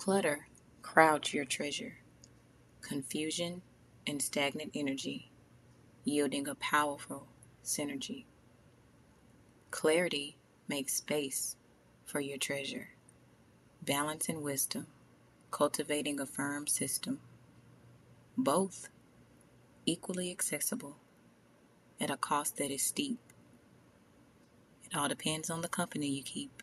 Clutter crowds your treasure, confusion and stagnant energy, yielding a powerful synergy. Clarity makes space for your treasure, balance and wisdom, cultivating a firm system. Both equally accessible at a cost that is steep. It all depends on the company you keep.